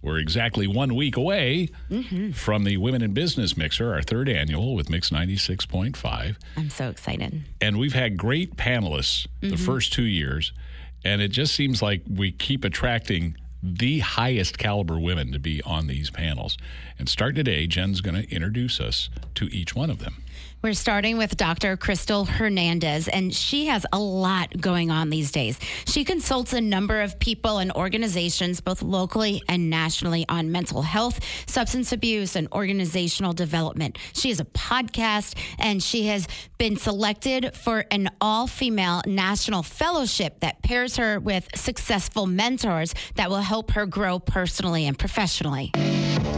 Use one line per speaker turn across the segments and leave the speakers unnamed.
We're exactly one week away
Mm-hmm.
from the Women in Business Mixer, our third annual with Mix 96.5.
I'm so excited.
And we've had great panelists the
Mm-hmm.
first two years. And it just seems like we keep attracting the highest caliber women to be on these panels. And start today, Jen's going to introduce us to each one of them.
We're starting with Dr. Crystal Hernandez, and she has a lot going on these days. She consults a number of people and organizations, both locally and nationally, on mental health, substance abuse, and organizational development. She has a podcast, and she has been selected for an all female national fellowship that pairs her with successful mentors that will help her grow personally and professionally.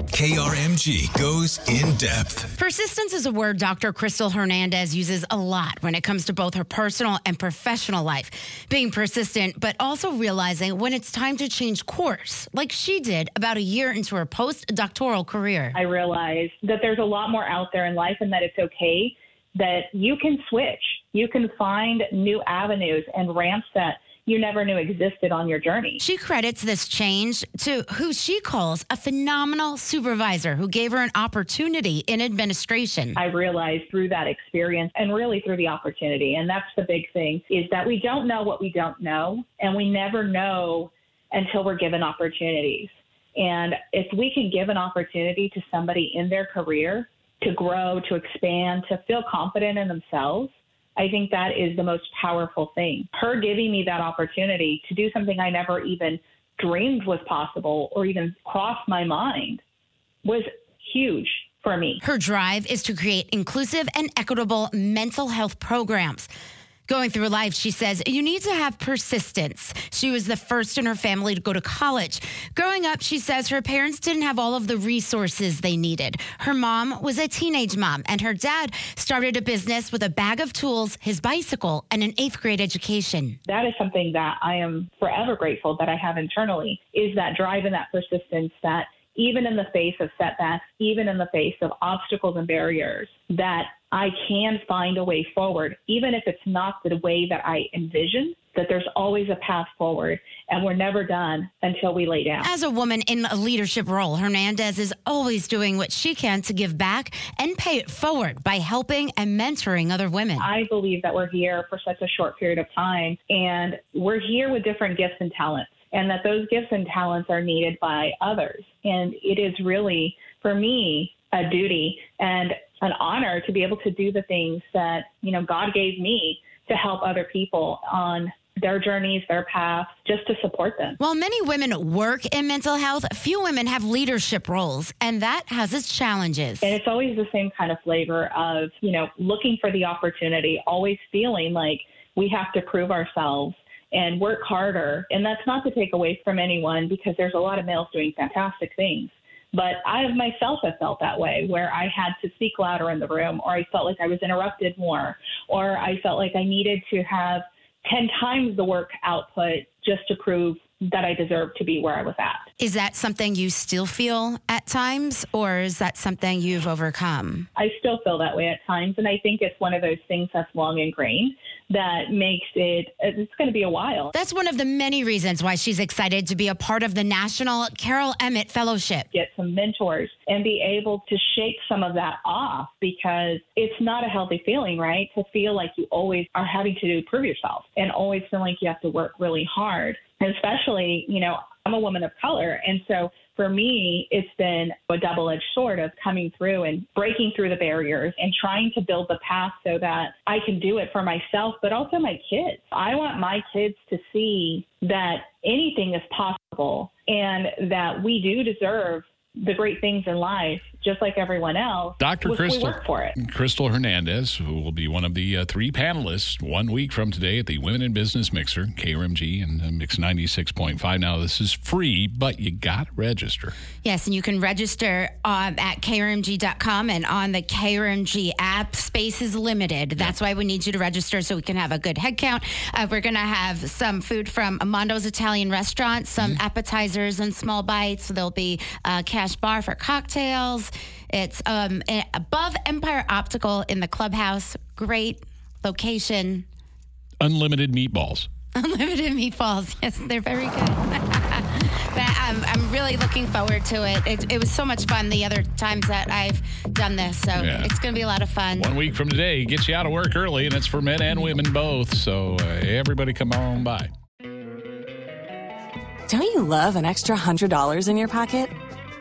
KRMG goes in depth.
Persistence is a word Dr. Crystal Hernandez uses a lot when it comes to both her personal and professional life. Being persistent, but also realizing when it's time to change course, like she did about a year into her postdoctoral career.
I realized that there's a lot more out there in life and that it's okay that you can switch. You can find new avenues and ramps that you never knew existed on your journey.
She credits this change to who she calls a phenomenal supervisor who gave her an opportunity in administration.
I realized through that experience and really through the opportunity. And that's the big thing is that we don't know what we don't know and we never know until we're given opportunities. And if we can give an opportunity to somebody in their career to grow, to expand, to feel confident in themselves, I think that is the most powerful thing. Her giving me that opportunity to do something I never even dreamed was possible or even crossed my mind was huge for me.
Her drive is to create inclusive and equitable mental health programs. Going through life, she says, you need to have persistence. She was the first in her family to go to college. Growing up, she says her parents didn't have all of the resources they needed. Her mom was a teenage mom, and her dad started a business with a bag of tools, his bicycle, and an eighth grade education.
that is something that I am forever grateful that I have internally is that drive and that persistence that even in the face of setbacks, even in the face of obstacles and barriers, that I can find a way forward, even if it's not the way that I envision, that there's always a path forward and we're never done until we lay down.
As a woman in a leadership role, Hernandez is always doing what she can to give back and pay it forward by helping and mentoring other women.
I believe that we're here for such a short period of time and we're here with different gifts and talents and that those gifts and talents are needed by others. And it is really, for me, a duty and an honor to be able to do the things that, you know, God gave me to help other people on their journeys, their paths, just to support them.
While many women work in mental health, few women have leadership roles, and that has its challenges.
And it's always the same kind of flavor of, you know, looking for the opportunity, always feeling like we have to prove ourselves and work harder. And that's not to take away from anyone because there's a lot of males doing fantastic things. But I myself have felt that way where I had to speak louder in the room or I felt like I was interrupted more or I felt like I needed to have 10 times the work output just to prove that I deserved to be where I was at.
Is that something you still feel at times, or is that something you've overcome?
I still feel that way at times. And I think it's one of those things that's long ingrained that makes it, it's going to be a while.
That's one of the many reasons why she's excited to be a part of the National Carol Emmott Fellowship.
Get some mentors and be able to shake some of that off because it's not a healthy feeling, right? To feel like you always are having to prove yourself and always feel like you have to work really hard. And especially, you know, I'm a woman of color. And so for me, it's been a double edged sword of coming through and breaking through the barriers and trying to build the path so that I can do it for myself, but also my kids. I want my kids to see that anything is possible and that we do deserve the great things in life just like everyone else.
Dr.
we-
Crystal,
we work for it.
Crystal Hernandez, who will be one of the uh, three panelists one week from today at the Women in Business Mixer, KRMG and uh, Mix 96.5. Now, this is free, but you got to register.
Yes, and you can register um, at krmg.com and on the KRMG app. Space is limited. That's why we need you to register so we can have a good head count. Uh, we're going to have some food from Amondo's Italian restaurant, some appetizers and small bites. There'll be a cash bar for cocktails. It's um, above Empire Optical in the clubhouse. Great location.
Unlimited meatballs.
Unlimited meatballs. Yes, they're very good. but I'm, I'm really looking forward to it. it. It was so much fun the other times that I've done this. So
Yeah.
it's going to be a lot of fun.
One week from today gets you out of work early, and it's for men and women both. So uh, everybody come on by.
Don't you love an extra $100 in your pocket?